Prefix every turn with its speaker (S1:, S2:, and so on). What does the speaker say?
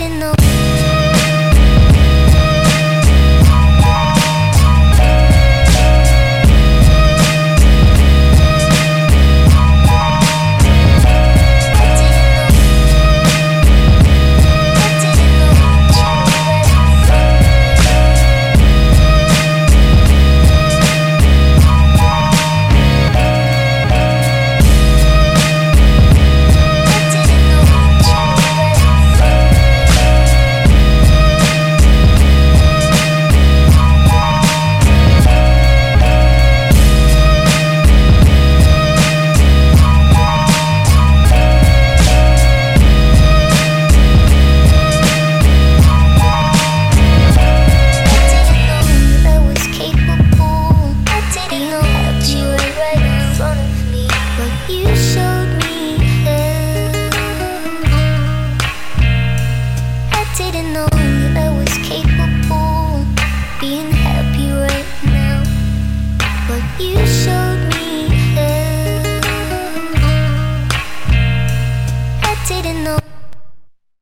S1: didn't know